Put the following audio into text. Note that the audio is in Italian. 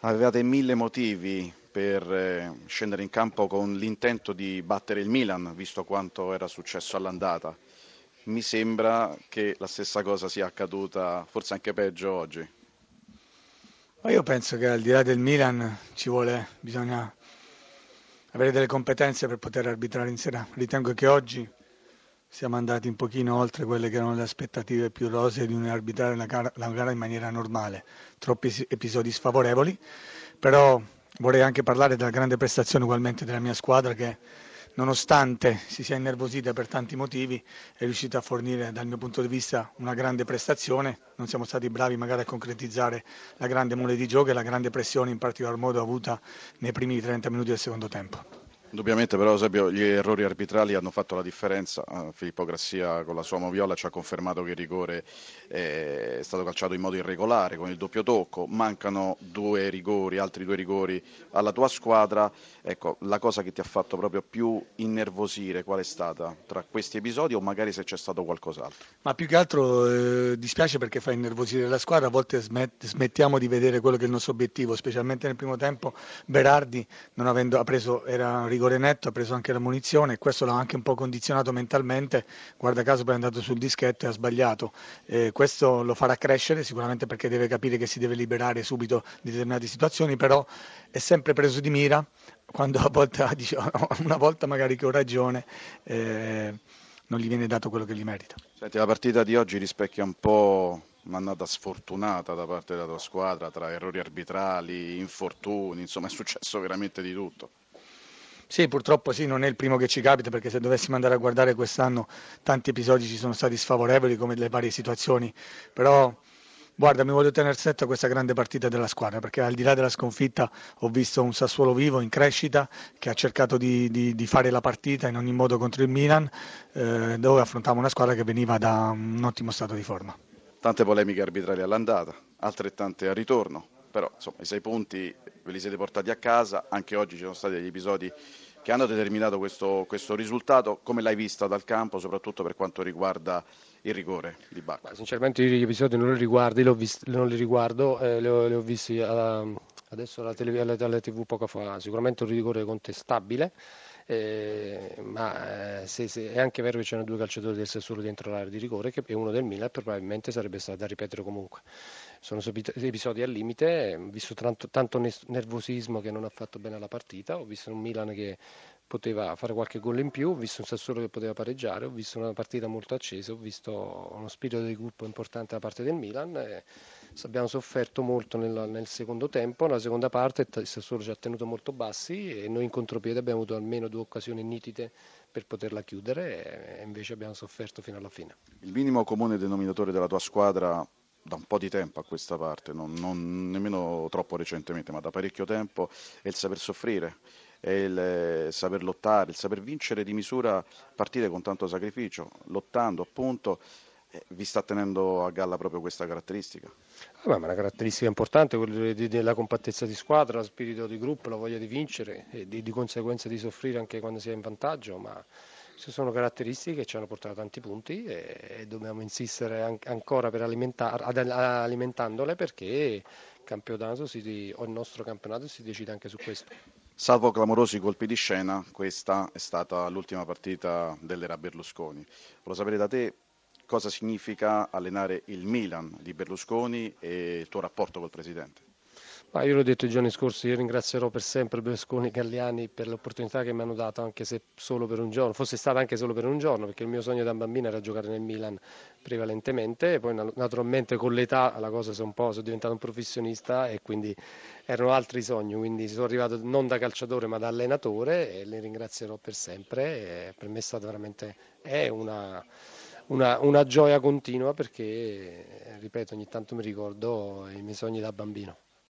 Avevate mille motivi per eh, scendere in campo con l'intento di battere il Milan, visto quanto era successo all'andata. Mi sembra che la stessa cosa sia accaduta, forse anche peggio oggi. Ma io penso che al di là del Milan ci vuole, bisogna avere delle competenze per poter arbitrare in Serie Ritengo che oggi siamo andati un pochino oltre quelle che erano le aspettative più rosee di arbitrare la gara, la gara in maniera normale. Troppi episodi sfavorevoli, però vorrei anche parlare della grande prestazione ugualmente della mia squadra che nonostante si sia innervosita per tanti motivi è riuscita a fornire dal mio punto di vista una grande prestazione, non siamo stati bravi magari a concretizzare la grande mole di gioco e la grande pressione in particolar modo avuta nei primi 30 minuti del secondo tempo. Indubbiamente però esempio, gli errori arbitrali hanno fatto la differenza, uh, Filippo Grassia con la sua moviola ci ha confermato che il rigore è stato calciato in modo irregolare con il doppio tocco, mancano due rigori, altri due rigori alla tua squadra, ecco la cosa che ti ha fatto proprio più innervosire qual è stata? Tra questi episodi o magari se c'è stato qualcos'altro? Ma più che altro eh, dispiace perché fa innervosire la squadra, a volte smet- smettiamo di vedere quello che è il nostro obiettivo, specialmente nel primo tempo. Berardi non avendo, preso, era un rigore netto, ha preso anche la munizione e questo l'ha anche un po' condizionato mentalmente, guarda caso poi è andato sul dischetto e ha sbagliato. Eh, questo lo farà crescere sicuramente perché deve capire che si deve liberare subito di determinate situazioni, però è sempre preso di mira quando a volte, una volta magari che ho ragione eh, non gli viene dato quello che gli merita. Senti, la partita di oggi rispecchia un po' un'annata sfortunata da parte della tua squadra tra errori arbitrali, infortuni, insomma è successo veramente di tutto. Sì, purtroppo sì, non è il primo che ci capita perché se dovessimo andare a guardare quest'anno tanti episodi ci sono stati sfavorevoli come le varie situazioni, però guarda mi voglio tenere stretto a questa grande partita della squadra perché al di là della sconfitta ho visto un Sassuolo vivo in crescita che ha cercato di, di, di fare la partita in ogni modo contro il Milan eh, dove affrontavamo una squadra che veniva da un ottimo stato di forma. Tante polemiche arbitrali all'andata, altrettante al ritorno, però insomma i sei punti ve li siete portati a casa, anche oggi ci sono stati degli episodi che hanno determinato questo, questo risultato, come l'hai vista dal campo, soprattutto per quanto riguarda il rigore di Bacca? Sinceramente io gli episodi non li riguardo, visti, non li riguardo eh, li, ho, li, ho, visti alla, adesso alla, tele, alla, alla TV poco fa, sicuramente un rigore contestabile. Eh, ma eh, se, se, è anche vero che c'erano due calciatori del Sassuolo dentro l'area di rigore che uno del Milan probabilmente sarebbe stato da ripetere comunque sono episodi al limite ho visto tanto, tanto nervosismo che non ha fatto bene alla partita ho visto un Milan che poteva fare qualche gol in più, ho visto un Sassuolo che poteva pareggiare, ho visto una partita molto accesa, ho visto uno spirito di gruppo importante da parte del Milan abbiamo sofferto molto nel, nel secondo tempo, nella seconda parte il Sassuolo ci ha tenuto molto bassi e noi in contropiede abbiamo avuto almeno due occasioni nitide per poterla chiudere e invece abbiamo sofferto fino alla fine. Il minimo comune denominatore della tua squadra da un po' di tempo a questa parte, non, non nemmeno troppo recentemente, ma da parecchio tempo, è il saper soffrire è il eh, saper lottare, il saper vincere di misura partite con tanto sacrificio, lottando appunto. Eh, vi sta tenendo a galla proprio questa caratteristica? Ah, ma una caratteristica importante quella della compattezza di squadra, lo spirito di gruppo, la voglia di vincere e di, di conseguenza di soffrire anche quando si è in vantaggio, ma queste sono caratteristiche che ci hanno portato tanti punti e, dobbiamo insistere an- ancora per alimentar- ad, alimentandole perché campionato si, il nostro campionato si decide anche su questo. Salvo clamorosi colpi di scena, questa è stata l'ultima partita dell'era Berlusconi. Volevo sapere da te cosa significa allenare il Milan di Berlusconi e il tuo rapporto col presidente. Ma io l'ho detto i giorni scorsi, io ringrazierò per sempre Berlusconi e Galliani per l'opportunità che mi hanno dato, anche se solo per un giorno, fosse stata anche solo per un giorno, perché il mio sogno da bambino era giocare nel Milan prevalentemente, e poi naturalmente con l'età la cosa sono un po', sono diventato un professionista e quindi erano altri sogni, quindi sono arrivato non da calciatore ma da allenatore e li ringrazierò per sempre, per me è stata veramente è una, una, una gioia continua perché, ripeto, ogni tanto mi ricordo i miei sogni da bambino.